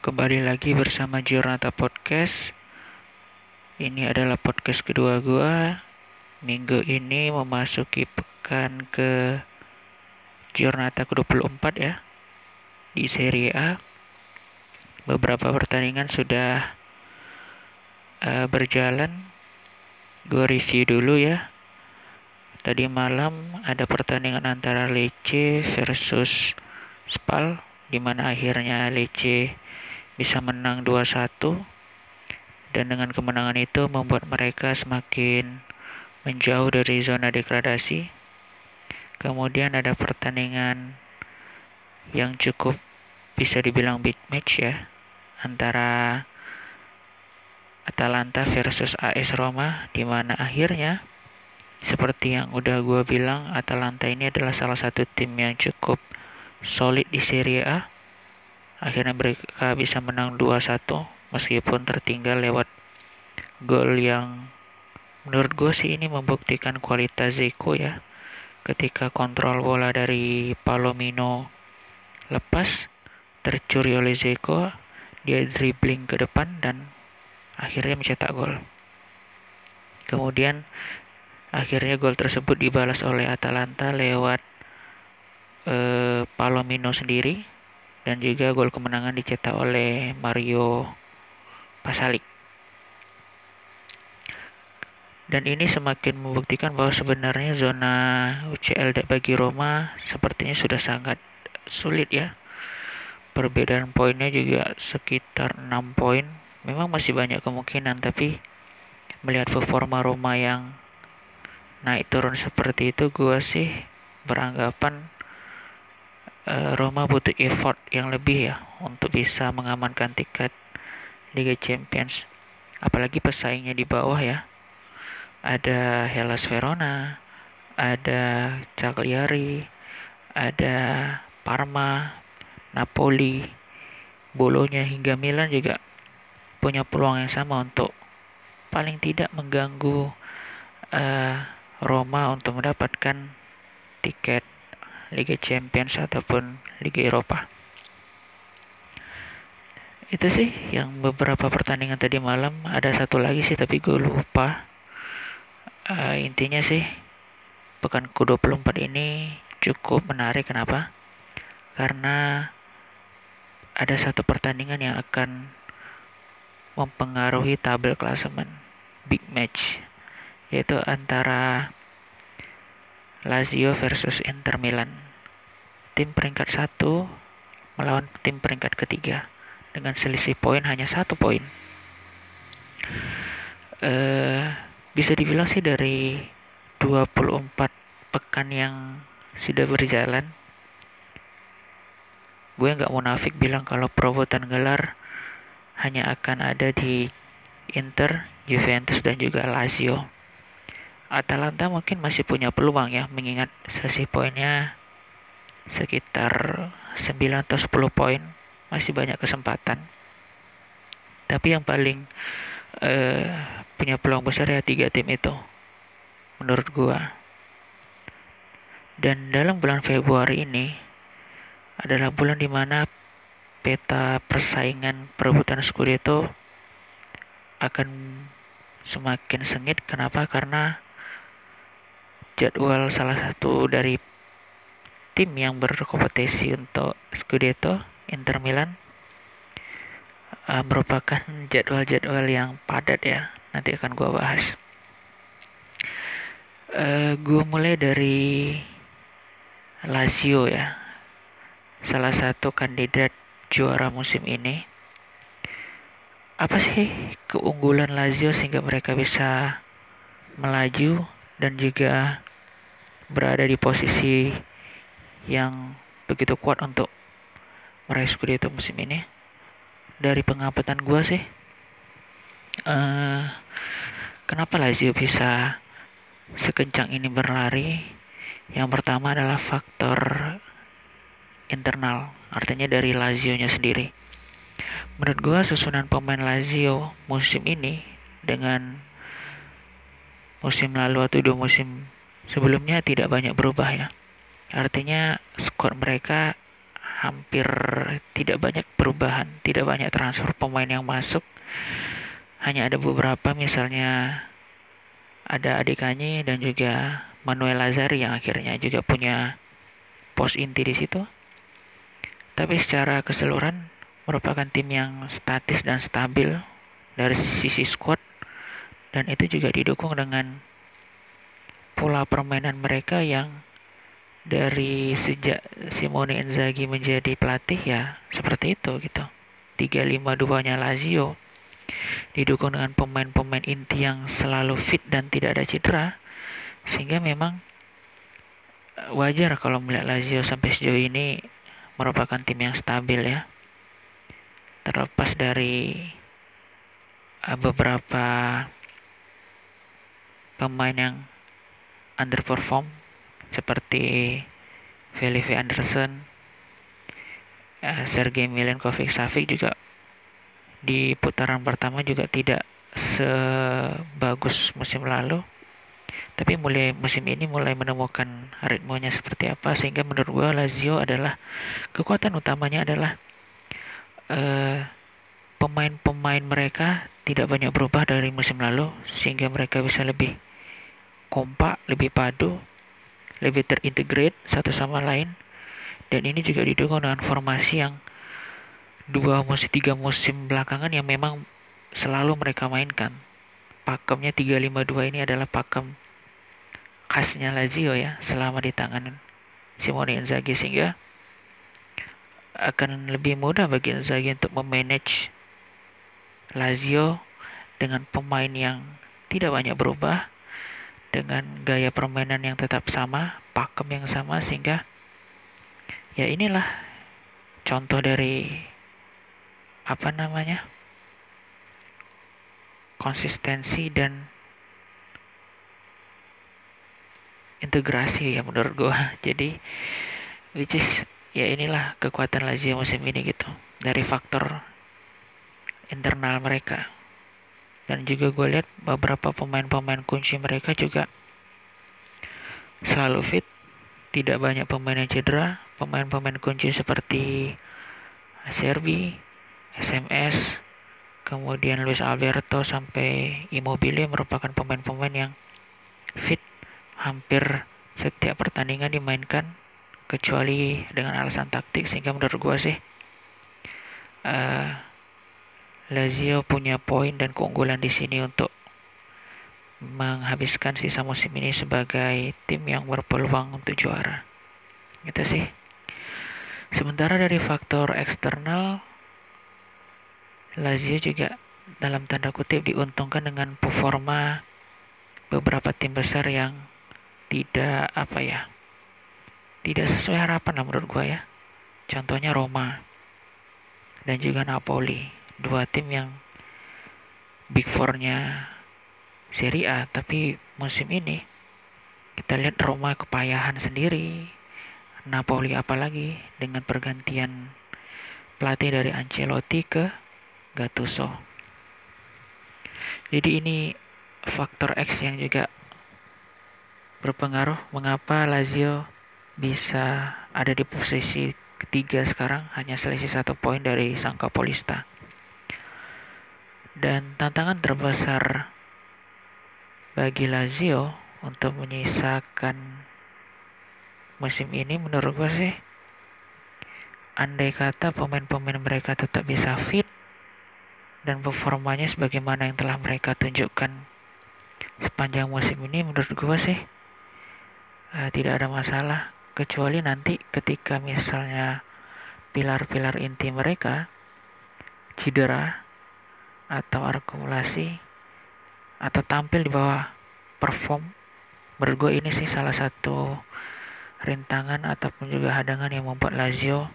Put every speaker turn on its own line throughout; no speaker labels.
kembali lagi bersama Giornata Podcast. Ini adalah podcast kedua gua. Minggu ini memasuki pekan ke Giornata ke-24 ya. Di Serie A. Beberapa pertandingan sudah uh, berjalan. Gue review dulu ya. Tadi malam ada pertandingan antara Lecce versus Spal di mana akhirnya Lecce bisa menang 2-1 dan dengan kemenangan itu membuat mereka semakin menjauh dari zona degradasi. Kemudian ada pertandingan yang cukup bisa dibilang big match ya antara Atalanta versus AS Roma di mana akhirnya seperti yang udah gue bilang Atalanta ini adalah salah satu tim yang cukup solid di Serie A. Akhirnya mereka bisa menang 2-1 meskipun tertinggal lewat gol yang menurut gue sih ini membuktikan kualitas Zeko ya. Ketika kontrol bola dari Palomino lepas, tercuri oleh Zeko, dia dribbling ke depan dan akhirnya mencetak gol. Kemudian akhirnya gol tersebut dibalas oleh Atalanta lewat eh, Palomino sendiri dan juga gol kemenangan dicetak oleh Mario Pasalik. Dan ini semakin membuktikan bahwa sebenarnya zona UCL bagi Roma sepertinya sudah sangat sulit ya. Perbedaan poinnya juga sekitar 6 poin. Memang masih banyak kemungkinan tapi melihat performa Roma yang naik turun seperti itu gue sih beranggapan Eh, Roma butuh effort yang lebih ya untuk bisa mengamankan tiket Liga Champions. Apalagi pesaingnya di bawah ya. Ada Hellas Verona, ada Cagliari, ada Parma, Napoli, Bolonya hingga Milan juga punya peluang yang sama untuk paling tidak mengganggu uh, Roma untuk mendapatkan tiket Liga Champions ataupun Liga Eropa. Itu sih yang beberapa pertandingan tadi malam. Ada satu lagi sih tapi gue lupa. Uh, intinya sih pekan ke-24 ini cukup menarik kenapa? Karena ada satu pertandingan yang akan mempengaruhi tabel klasemen big match yaitu antara Lazio versus Inter Milan. Tim peringkat satu melawan tim peringkat ketiga dengan selisih poin hanya satu poin. Uh, bisa dibilang sih dari 24 pekan yang sudah berjalan gue nggak munafik bilang kalau perebutan gelar hanya akan ada di Inter, Juventus dan juga Lazio. Atalanta mungkin masih punya peluang ya mengingat sesi poinnya sekitar 9 atau 10 poin masih banyak kesempatan. Tapi yang paling uh, punya peluang besar ya tiga tim itu menurut gua. Dan dalam bulan Februari ini adalah bulan di mana peta persaingan perebutan Scudetto akan semakin sengit. Kenapa? Karena jadwal salah satu dari tim yang berkompetisi untuk Scudetto Inter Milan uh, merupakan jadwal-jadwal yang padat ya. Nanti akan gue bahas. Uh, gue mulai dari Lazio ya. Salah satu kandidat juara musim ini. Apa sih keunggulan Lazio sehingga mereka bisa melaju dan juga berada di posisi yang begitu kuat untuk meraih Scudetto musim ini. Dari pengamatan gue sih uh, kenapa Lazio bisa sekencang ini berlari? Yang pertama adalah faktor internal artinya dari Lazio-nya sendiri. Menurut gue susunan pemain Lazio musim ini dengan musim lalu atau dua musim sebelumnya tidak banyak berubah ya. Artinya skor mereka hampir tidak banyak perubahan, tidak banyak transfer pemain yang masuk. Hanya ada beberapa misalnya ada Adekanye dan juga Manuel Lazari yang akhirnya juga punya pos inti di situ. Tapi secara keseluruhan merupakan tim yang statis dan stabil dari sisi squad dan itu juga didukung dengan pola permainan mereka yang dari sejak Simone Inzaghi menjadi pelatih ya seperti itu gitu. 352-nya Lazio didukung dengan pemain-pemain inti yang selalu fit dan tidak ada cedera sehingga memang eh, wajar kalau melihat Lazio sampai sejauh ini merupakan tim yang stabil ya. Terlepas dari eh, beberapa pemain yang underperform seperti Felipe Anderson, uh, Sergei Milenkovic Savic juga di putaran pertama juga tidak sebagus musim lalu. Tapi mulai musim ini mulai menemukan ritmenya seperti apa sehingga menurut gue Lazio adalah kekuatan utamanya adalah uh, pemain-pemain mereka tidak banyak berubah dari musim lalu sehingga mereka bisa lebih kompak, lebih padu, lebih terintegrate satu sama lain. Dan ini juga didukung dengan formasi yang dua musim tiga musim belakangan yang memang selalu mereka mainkan. Pakemnya 352 ini adalah pakem khasnya Lazio ya selama di tangan Simone Inzaghi sehingga akan lebih mudah bagi Inzaghi untuk memanage Lazio dengan pemain yang tidak banyak berubah dengan gaya permainan yang tetap sama, pakem yang sama sehingga ya inilah contoh dari apa namanya konsistensi dan integrasi ya menurut gua. Jadi which is ya inilah kekuatan Lazio musim ini gitu dari faktor internal mereka dan juga gue lihat beberapa pemain-pemain kunci mereka juga selalu fit. Tidak banyak pemain yang cedera. Pemain-pemain kunci seperti Serbi SMS kemudian Luis Alberto sampai Immobile merupakan pemain-pemain yang fit. Hampir setiap pertandingan dimainkan kecuali dengan alasan taktik sehingga menurut gue sih uh, Lazio punya poin dan keunggulan di sini untuk menghabiskan sisa musim ini sebagai tim yang berpeluang untuk juara. Gitu sih. Sementara dari faktor eksternal, Lazio juga dalam tanda kutip diuntungkan dengan performa beberapa tim besar yang tidak apa ya tidak sesuai harapan lah menurut gue ya contohnya Roma dan juga Napoli dua tim yang Big Four-nya Serie A, tapi musim ini kita lihat Roma kepayahan sendiri, Napoli apalagi dengan pergantian pelatih dari Ancelotti ke Gattuso. Jadi ini faktor X yang juga berpengaruh mengapa Lazio bisa ada di posisi ketiga sekarang hanya selisih satu poin dari sang Kapolista. Dan tantangan terbesar bagi Lazio untuk menyisakan musim ini menurut gue sih andai kata pemain-pemain mereka tetap bisa fit dan performanya sebagaimana yang telah mereka tunjukkan sepanjang musim ini menurut gue sih uh, tidak ada masalah. Kecuali nanti ketika misalnya pilar-pilar inti mereka cedera atau akumulasi atau tampil di bawah perform. Gue ini sih salah satu rintangan ataupun juga hadangan yang membuat Lazio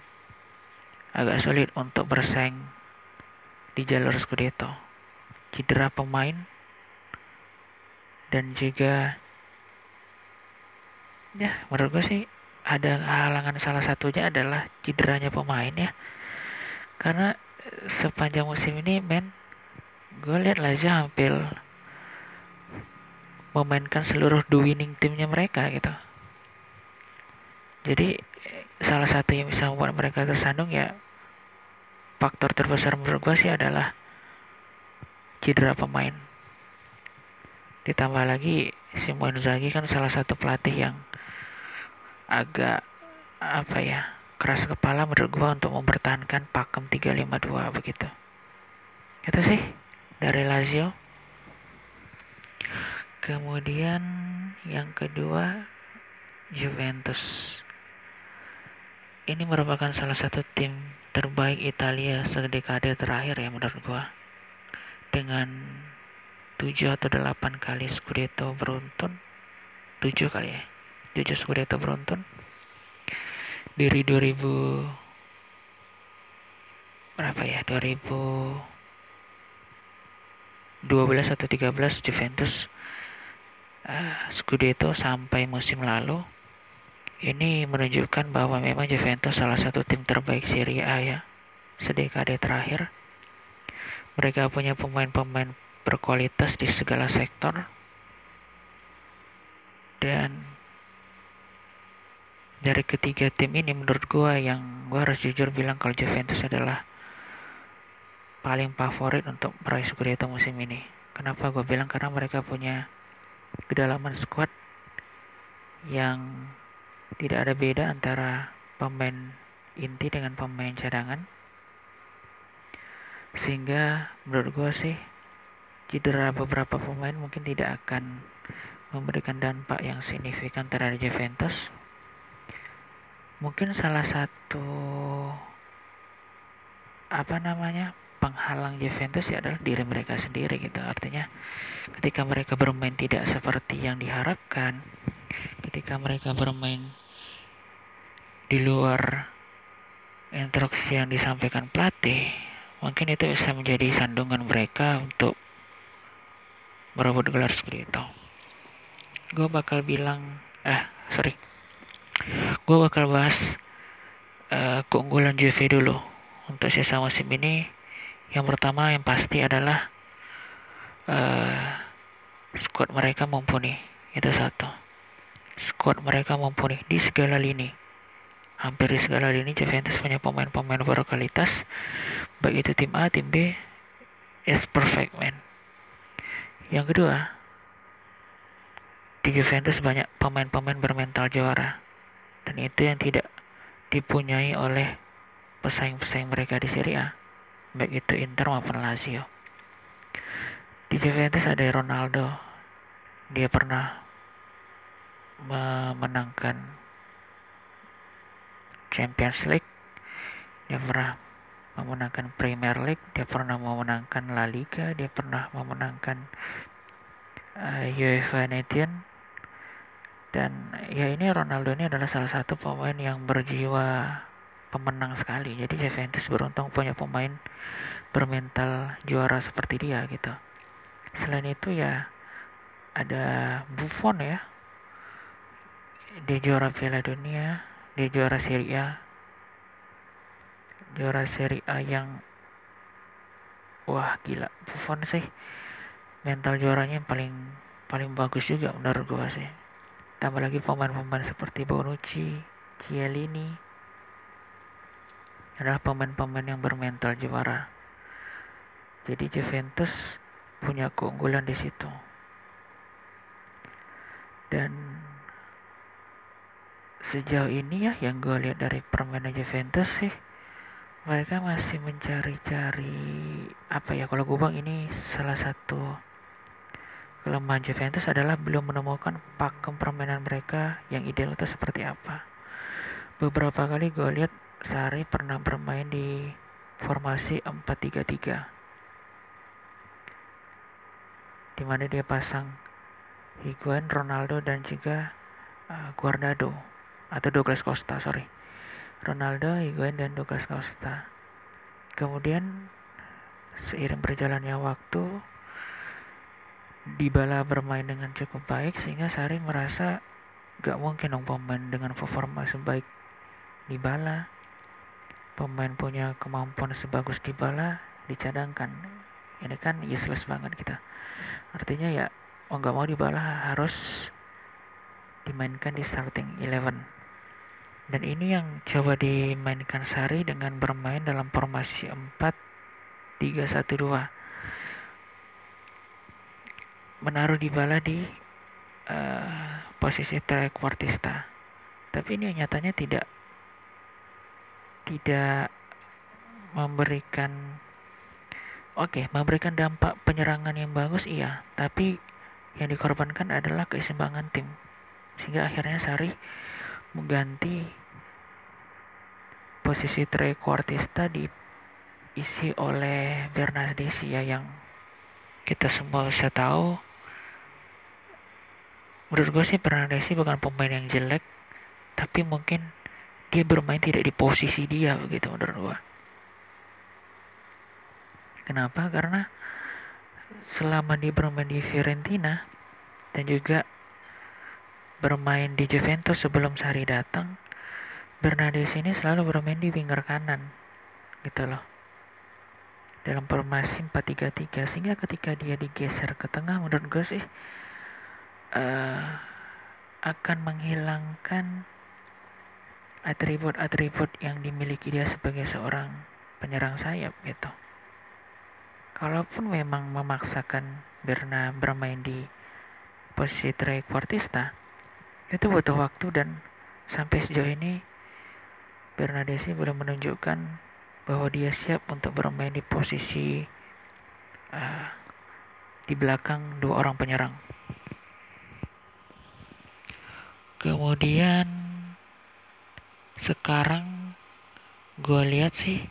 agak sulit untuk bersaing di jalur Scudetto. Cedera pemain dan juga ya menurut gue sih ada halangan salah satunya adalah cederanya pemain ya. Karena sepanjang musim ini men gue lihat Lazio hampir memainkan seluruh the winning timnya mereka gitu. Jadi salah satu yang bisa membuat mereka tersandung ya faktor terbesar menurut gue sih adalah cedera pemain. Ditambah lagi Simone Inzaghi kan salah satu pelatih yang agak apa ya keras kepala menurut gua untuk mempertahankan pakem 352 begitu. Itu sih dari Lazio. Kemudian yang kedua Juventus. Ini merupakan salah satu tim terbaik Italia sedekade terakhir ya menurut gua. Dengan 7 atau 8 kali Scudetto beruntun. 7 kali ya 7 Scudetto beruntun. Dari 2000 berapa ya 2012 atau 13 Juventus uh, Scudetto sampai musim lalu. Ini menunjukkan bahwa memang Juventus salah satu tim terbaik Serie A ya sedekade terakhir. Mereka punya pemain-pemain berkualitas di segala sektor. Dan dari ketiga tim ini menurut gue yang gue harus jujur bilang kalau Juventus adalah paling favorit untuk meraih Scudetto musim ini. Kenapa gue bilang karena mereka punya kedalaman squad yang tidak ada beda antara pemain inti dengan pemain cadangan. Sehingga menurut gue sih cedera beberapa pemain mungkin tidak akan memberikan dampak yang signifikan terhadap Juventus mungkin salah satu apa namanya penghalang Juventus ya adalah diri mereka sendiri gitu. Artinya ketika mereka bermain tidak seperti yang diharapkan ketika mereka bermain di luar instruksi yang disampaikan pelatih mungkin itu bisa menjadi sandungan mereka untuk merebut gelar seperti itu gue bakal bilang eh sorry. Gue bakal bahas uh, keunggulan Juve dulu untuk sisa musim ini. Yang pertama yang pasti adalah uh, squad mereka mumpuni itu satu. Squad mereka mumpuni di segala lini. Hampir di segala lini Juventus punya pemain-pemain berkualitas. Baik itu tim A, tim B, is perfect man. Yang kedua, di Juventus banyak pemain-pemain bermental juara dan itu yang tidak dipunyai oleh pesaing-pesaing mereka di Serie A baik itu Inter maupun Lazio. Di Juventus ada Ronaldo. Dia pernah memenangkan Champions League. Dia pernah memenangkan Premier League. Dia pernah memenangkan La Liga. Dia pernah memenangkan uh, UEFA Nations dan ya ini Ronaldo ini adalah salah satu pemain yang berjiwa pemenang sekali. Jadi Juventus beruntung punya pemain bermental juara seperti dia gitu. Selain itu ya ada Buffon ya. Dia juara Piala Dunia dia juara Serie A. Juara Serie A yang wah gila. Buffon sih mental juaranya yang paling paling bagus juga menurut gua sih. Tambah lagi pemain-pemain seperti Bonucci, Cialini adalah pemain-pemain yang bermental juara. Jadi Juventus punya keunggulan di situ. Dan sejauh ini ya yang gue lihat dari permainan Juventus sih mereka masih mencari-cari apa ya kalau gue bang ini salah satu Kelemahan Juventus adalah belum menemukan pakem permainan mereka yang ideal itu seperti apa. Beberapa kali gue lihat Sari pernah bermain di formasi 4-3-3 di mana dia pasang Higuain, Ronaldo dan juga uh, Guardado atau Douglas Costa, sorry. Ronaldo, Higuain dan Douglas Costa. Kemudian seiring berjalannya waktu Dybala bermain dengan cukup baik sehingga Sari merasa gak mungkin dong pemain dengan performa sebaik Dybala pemain punya kemampuan sebagus Dybala dicadangkan ini kan useless banget kita artinya ya mau gak mau Dybala harus dimainkan di starting eleven Dan ini yang coba dimainkan Sari dengan bermain dalam formasi 4-3-1-2. Menaruh di bala di uh, posisi trequartista. Tapi ini nyatanya tidak tidak memberikan oke, okay, memberikan dampak penyerangan yang bagus iya, tapi yang dikorbankan adalah keseimbangan tim. Sehingga akhirnya Sari mengganti posisi trequartista diisi oleh Bernardesi ya yang kita semua bisa tahu menurut gue sih Bernardesi bukan pemain yang jelek tapi mungkin dia bermain tidak di posisi dia begitu menurut gue kenapa karena selama dia bermain di Fiorentina dan juga bermain di Juventus sebelum Sari datang, Bernardes ini selalu bermain di winger kanan. Gitu loh. Dalam formasi 4-3-3 sehingga ketika dia digeser ke tengah menurut gue sih uh, akan menghilangkan atribut-atribut yang dimiliki dia sebagai seorang penyerang sayap gitu. Kalaupun memang memaksakan Berna bermain di posisi trequartista, itu butuh waktu dan sampai sejauh ini Bernadesi belum menunjukkan bahwa dia siap untuk bermain di posisi uh, di belakang dua orang penyerang. Kemudian sekarang gue lihat sih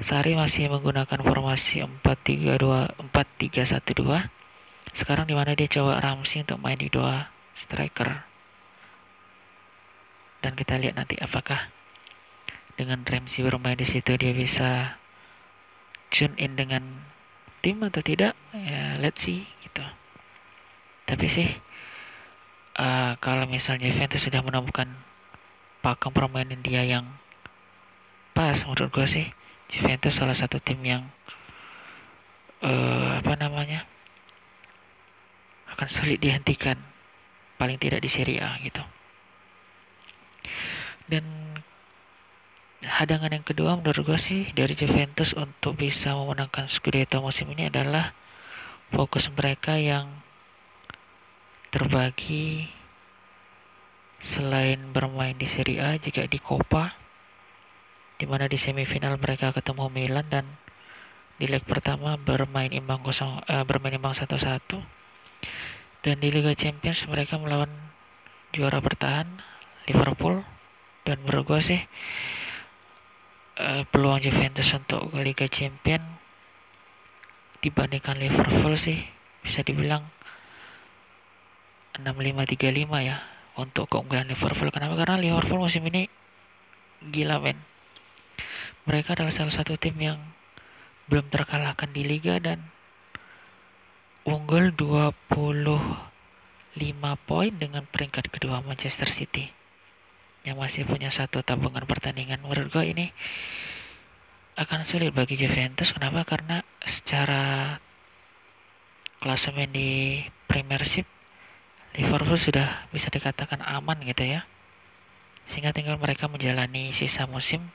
Sari masih menggunakan formasi 4-3-2 4-3-1-2. Sekarang di mana dia coba Ramsey untuk main di dua striker. Dan kita lihat nanti apakah dengan Ramsey bermain di situ dia bisa tune in dengan tim atau tidak. Ya let's see gitu. Tapi sih uh, kalau misalnya Juventus sudah menemukan pakem permainan dia yang pas menurut gue sih. Juventus salah satu tim yang uh, apa namanya akan sulit dihentikan paling tidak di Serie A gitu. Dan hadangan yang kedua menurut gue sih dari Juventus untuk bisa memenangkan Scudetto musim ini adalah fokus mereka yang terbagi selain bermain di Serie A juga di Coppa di mana di semifinal mereka ketemu Milan dan di leg pertama bermain imbang kosong uh, bermain imbang satu satu dan di Liga Champions mereka melawan juara bertahan Liverpool. Dan menurut gue sih uh, peluang Juventus untuk Liga Champion dibandingkan Liverpool sih bisa dibilang 6535 ya untuk keunggulan Liverpool. Kenapa? Karena Liverpool musim ini gila men. Mereka adalah salah satu tim yang belum terkalahkan di liga dan unggul 25 poin dengan peringkat kedua Manchester City yang masih punya satu tabungan pertandingan. Menurut gue ini akan sulit bagi Juventus. Kenapa? Karena secara klasemen di Premiership Liverpool sudah bisa dikatakan aman gitu ya sehingga tinggal mereka menjalani sisa musim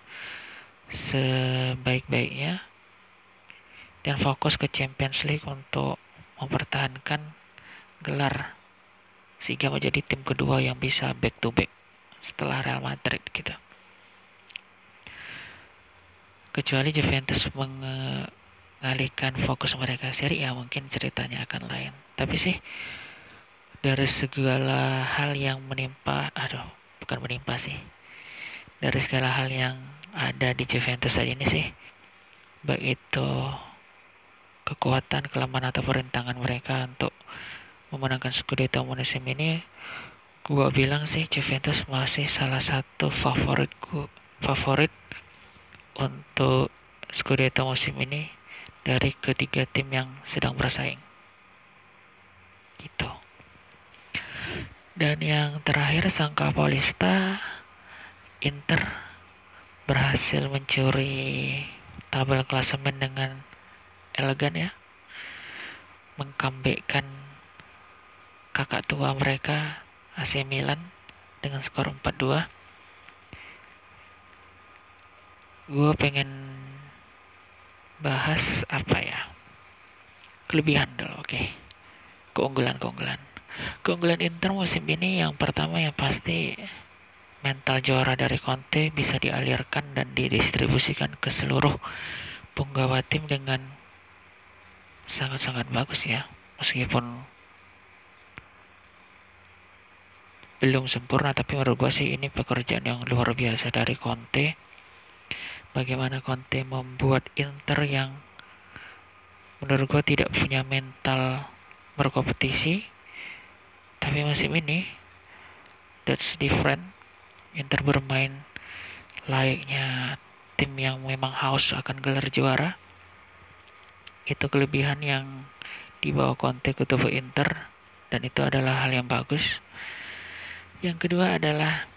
sebaik-baiknya dan fokus ke Champions League untuk mempertahankan gelar sehingga menjadi tim kedua yang bisa back to back setelah Real Madrid gitu. Kecuali Juventus mengalihkan fokus mereka seri ya mungkin ceritanya akan lain. Tapi sih dari segala hal yang menimpa, aduh bukan menimpa sih. Dari segala hal yang ada di Juventus saat ini sih, baik itu kekuatan, kelemahan atau perintangan mereka untuk memenangkan Scudetto musim ini gua bilang sih Juventus masih salah satu favoritku favorit untuk Scudetto musim ini dari ketiga tim yang sedang bersaing gitu dan yang terakhir Sangka Paulista Inter berhasil mencuri tabel klasemen dengan elegan ya. Mengkambekkan kakak tua mereka AC Milan dengan skor 4-2 gue pengen bahas apa ya? Kelebihan dulu oke. Okay. keunggulan keunggulan Inter musim ini yang pertama yang pasti mental juara dari Conte bisa dialirkan dan didistribusikan ke seluruh penggawa tim dengan sangat-sangat bagus ya. Meskipun belum sempurna tapi menurut gue sih ini pekerjaan yang luar biasa dari Conte. Bagaimana Conte membuat Inter yang menurut gue tidak punya mental berkompetisi tapi musim ini that's different. Inter bermain layaknya tim yang memang haus akan gelar juara. Itu kelebihan yang dibawa Conte ke tubuh Inter dan itu adalah hal yang bagus. Yang kedua adalah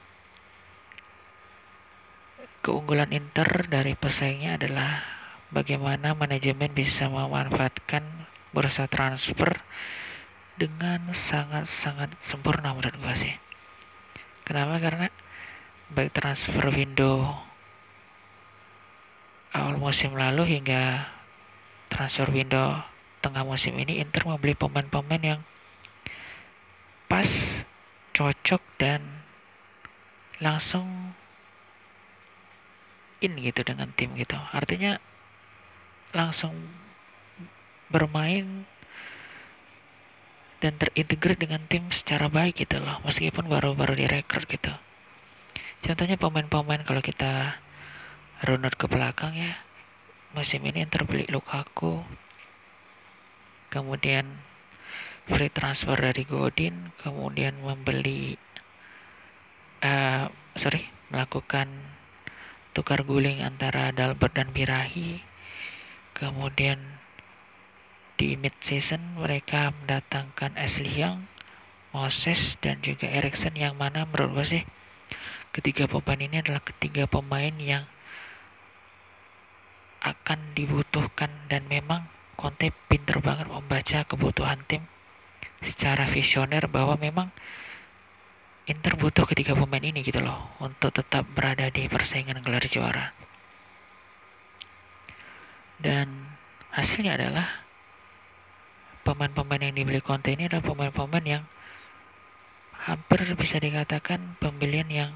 keunggulan Inter dari pesaingnya adalah bagaimana manajemen bisa memanfaatkan bursa transfer dengan sangat-sangat sempurna menurut gue sih. Kenapa? Karena baik transfer window awal musim lalu hingga transfer window tengah musim ini Inter membeli pemain-pemain yang pas, cocok dan langsung in gitu dengan tim gitu artinya langsung bermain dan terintegrate dengan tim secara baik gitu loh meskipun baru-baru direkrut gitu contohnya pemain-pemain kalau kita runut ke belakang ya musim ini yang terbeli Lukaku kemudian free transfer dari Godin kemudian membeli uh, sorry melakukan tukar guling antara Dalbert dan Birahi. Kemudian di mid season mereka mendatangkan Ashley Young, Moses dan juga Erikson yang mana menurut gue sih ketiga pemain ini adalah ketiga pemain yang akan dibutuhkan dan memang Conte pinter banget membaca kebutuhan tim secara visioner bahwa memang Inter butuh ketiga pemain ini gitu loh untuk tetap berada di persaingan gelar juara. Dan hasilnya adalah pemain-pemain yang dibeli Conte ini adalah pemain-pemain yang hampir bisa dikatakan pembelian yang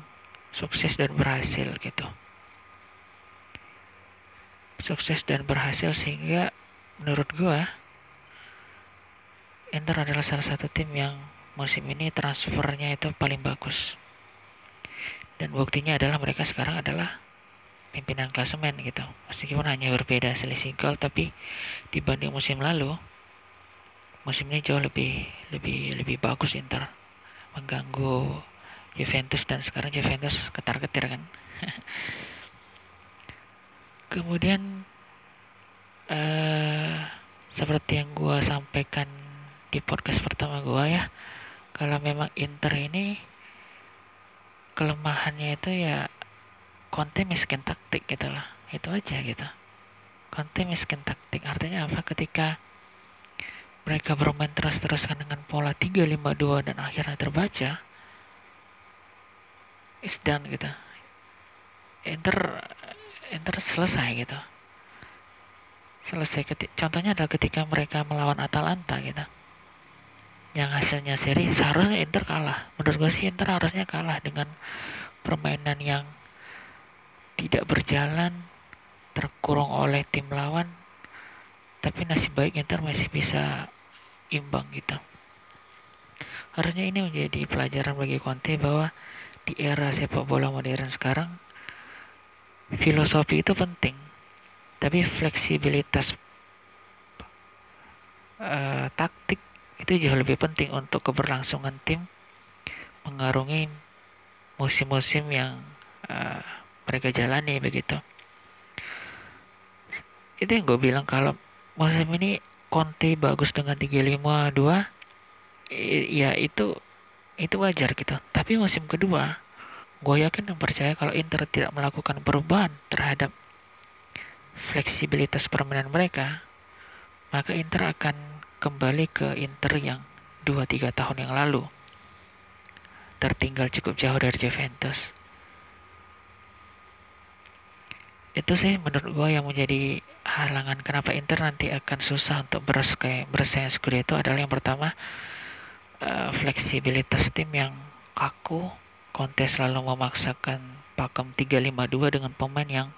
sukses dan berhasil gitu. Sukses dan berhasil sehingga menurut gua Inter adalah salah satu tim yang musim ini transfernya itu paling bagus dan buktinya adalah mereka sekarang adalah pimpinan klasemen gitu meskipun hanya berbeda selisih gol tapi dibanding musim lalu musim ini jauh lebih lebih lebih bagus Inter. Mengganggu Juventus dan sekarang Juventus ketar-ketir kan. Kemudian uh, seperti yang gue sampaikan di podcast pertama gue ya kalau memang Inter ini kelemahannya itu ya Conte miskin taktik gitu lah. Itu aja gitu. Conte miskin taktik. Artinya apa? Ketika mereka bermain terus-terusan dengan pola 3-5-2 dan akhirnya terbaca. Is done gitu. Inter Inter selesai gitu. Selesai ketik contohnya adalah ketika mereka melawan Atalanta gitu. Yang hasilnya seri seharusnya Inter kalah. Menurut gue sih Inter harusnya kalah dengan permainan yang tidak berjalan terkurung oleh tim lawan tapi nasib baik Inter masih bisa imbang gitu harusnya ini menjadi pelajaran bagi Conte bahwa di era sepak bola modern sekarang filosofi itu penting tapi fleksibilitas uh, taktik itu jauh lebih penting untuk keberlangsungan tim mengarungi musim-musim yang uh, mereka jalani begitu. Itu yang gue bilang kalau musim ini Conte bagus dengan 352 ya itu itu wajar gitu. Tapi musim kedua gue yakin dan percaya kalau Inter tidak melakukan perubahan terhadap fleksibilitas permainan mereka, maka Inter akan kembali ke Inter yang 2-3 tahun yang lalu. Tertinggal cukup jauh dari Juventus. Itu sih menurut gue yang menjadi halangan kenapa Inter nanti akan susah untuk bersaing bersaing Scudetto adalah yang pertama uh, fleksibilitas tim yang kaku. Conte selalu memaksakan pakem 352 dengan pemain yang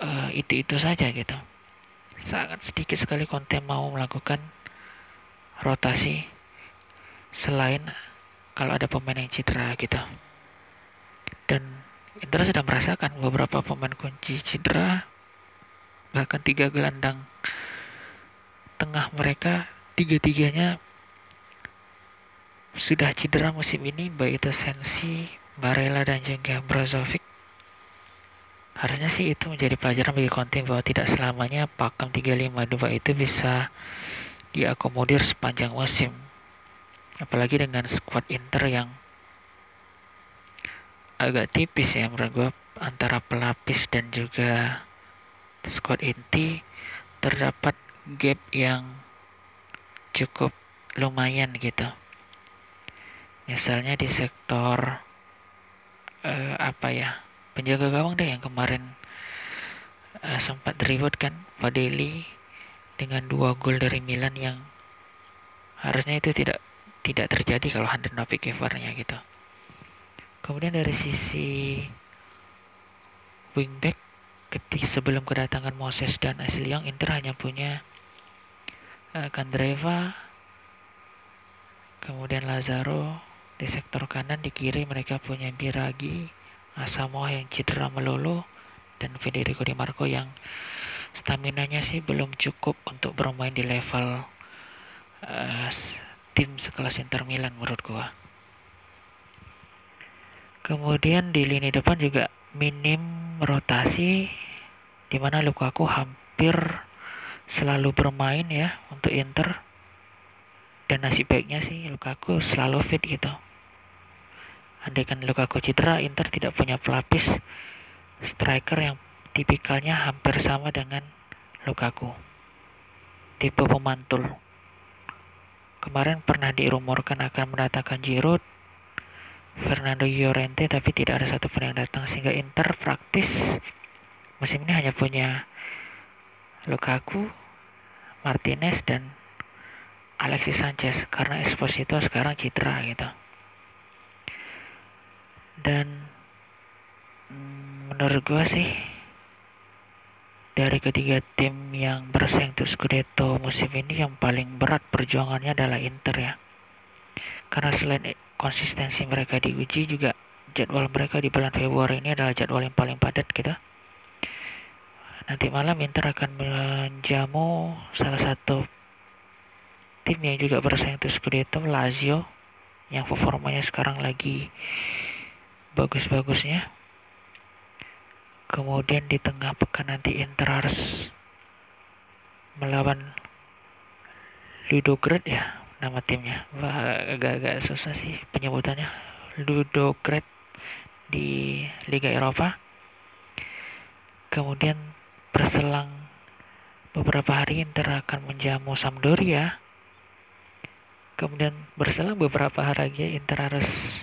uh, itu-itu saja gitu. Sangat sedikit sekali Conte mau melakukan rotasi selain kalau ada pemain yang cedera gitu. Dan Inter sudah merasakan beberapa pemain kunci cedera, bahkan tiga gelandang tengah mereka tiga-tiganya sudah cedera musim ini baik itu Sensi, Barella dan juga Brozovic. Harusnya sih itu menjadi pelajaran bagi Conte bahwa tidak selamanya pakem 352 itu bisa diakomodir sepanjang musim. Apalagi dengan skuad Inter yang agak tipis ya menurut gue antara pelapis dan juga squad inti terdapat gap yang cukup lumayan gitu. Misalnya di sektor uh, apa ya penjaga gawang deh yang kemarin uh, sempat ribut kan Fadeli dengan dua gol dari Milan yang harusnya itu tidak tidak terjadi kalau Handanovic covernya gitu. Kemudian dari sisi wingback ketika sebelum kedatangan Moses dan Young Inter hanya punya uh, kemudian Lazaro di sektor kanan di kiri mereka punya Biragi Asamoah yang cedera melulu dan Federico Di Marco yang stamina-nya sih belum cukup untuk bermain di level uh, tim sekelas Inter Milan menurut gua. Kemudian di lini depan juga minim rotasi di mana Lukaku hampir selalu bermain ya untuk Inter. Dan nasib baiknya sih Lukaku selalu fit gitu. Andaikan Lukaku cedera, Inter tidak punya pelapis striker yang tipikalnya hampir sama dengan Lukaku. Tipe pemantul. Kemarin pernah dirumorkan akan mendatangkan Giroud, Fernando Llorente tapi tidak ada satu pun yang datang sehingga Inter praktis musim ini hanya punya Lukaku, Martinez dan Alexis Sanchez karena Esposito sekarang cedera gitu. Dan mm, menurut gue sih dari ketiga tim yang bersaing untuk Scudetto musim ini yang paling berat perjuangannya adalah Inter ya. Karena selain konsistensi mereka diuji juga jadwal mereka di bulan Februari ini adalah jadwal yang paling padat gitu. Nanti malam Inter akan menjamu salah satu tim yang juga bersaing untuk Scudetto, Lazio, yang performanya sekarang lagi bagus-bagusnya. Kemudian di tengah pekan nanti Inter harus melawan Ludogorets ya nama timnya. Wah, agak-agak susah sih penyebutannya. Ludogorets di Liga Eropa. Kemudian berselang beberapa hari Inter akan menjamu Sampdoria. Kemudian berselang beberapa hari lagi Inter harus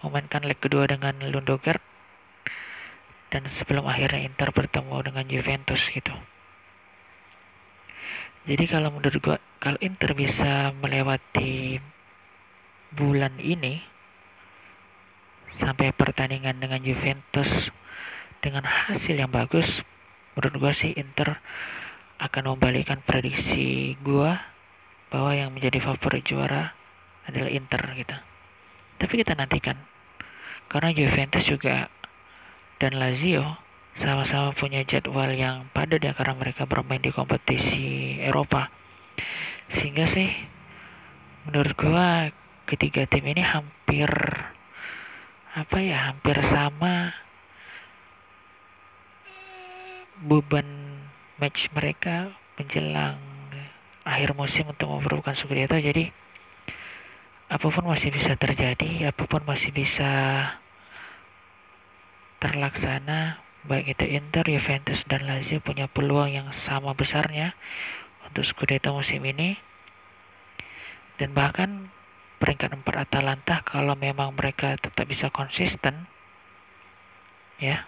memainkan leg kedua dengan Ludogorets dan sebelum akhirnya Inter bertemu dengan Juventus gitu jadi kalau menurut gua kalau Inter bisa melewati bulan ini sampai pertandingan dengan Juventus dengan hasil yang bagus menurut gua sih Inter akan membalikan prediksi gua bahwa yang menjadi favorit juara adalah Inter gitu. Tapi kita nantikan karena Juventus juga dan Lazio sama-sama punya jadwal yang padat ya karena mereka bermain di kompetisi Eropa. Sehingga sih menurut gua ketiga tim ini hampir apa ya hampir sama beban match mereka menjelang akhir musim untuk memperebutkan Scudetto. Jadi apa pun masih bisa terjadi apa pun masih bisa terlaksana baik itu Inter, Juventus, dan Lazio punya peluang yang sama besarnya untuk Scudetto musim ini. Dan bahkan peringkat 4 Atalanta kalau memang mereka tetap bisa konsisten ya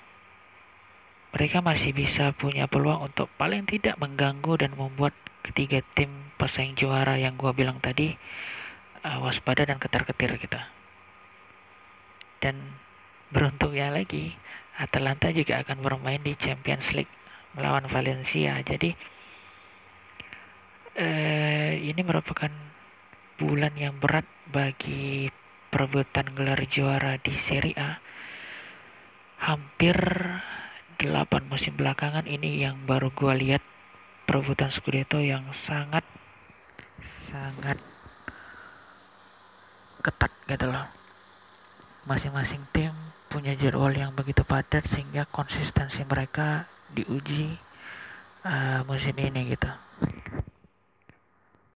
mereka masih bisa punya peluang untuk paling tidak mengganggu dan membuat ketiga tim pesaing juara yang gua bilang tadi uh, waspada dan ketar-ketir kita. Dan beruntungnya lagi Atalanta juga akan bermain di Champions League melawan Valencia. Jadi uh, ini merupakan bulan yang berat bagi perebutan gelar juara di Serie A. Hampir 8 musim belakangan ini yang baru gue lihat perebutan Scudetto yang sangat sangat ketat gitu loh masing-masing tim punya jadwal yang begitu padat sehingga konsistensi mereka diuji uh, musim ini gitu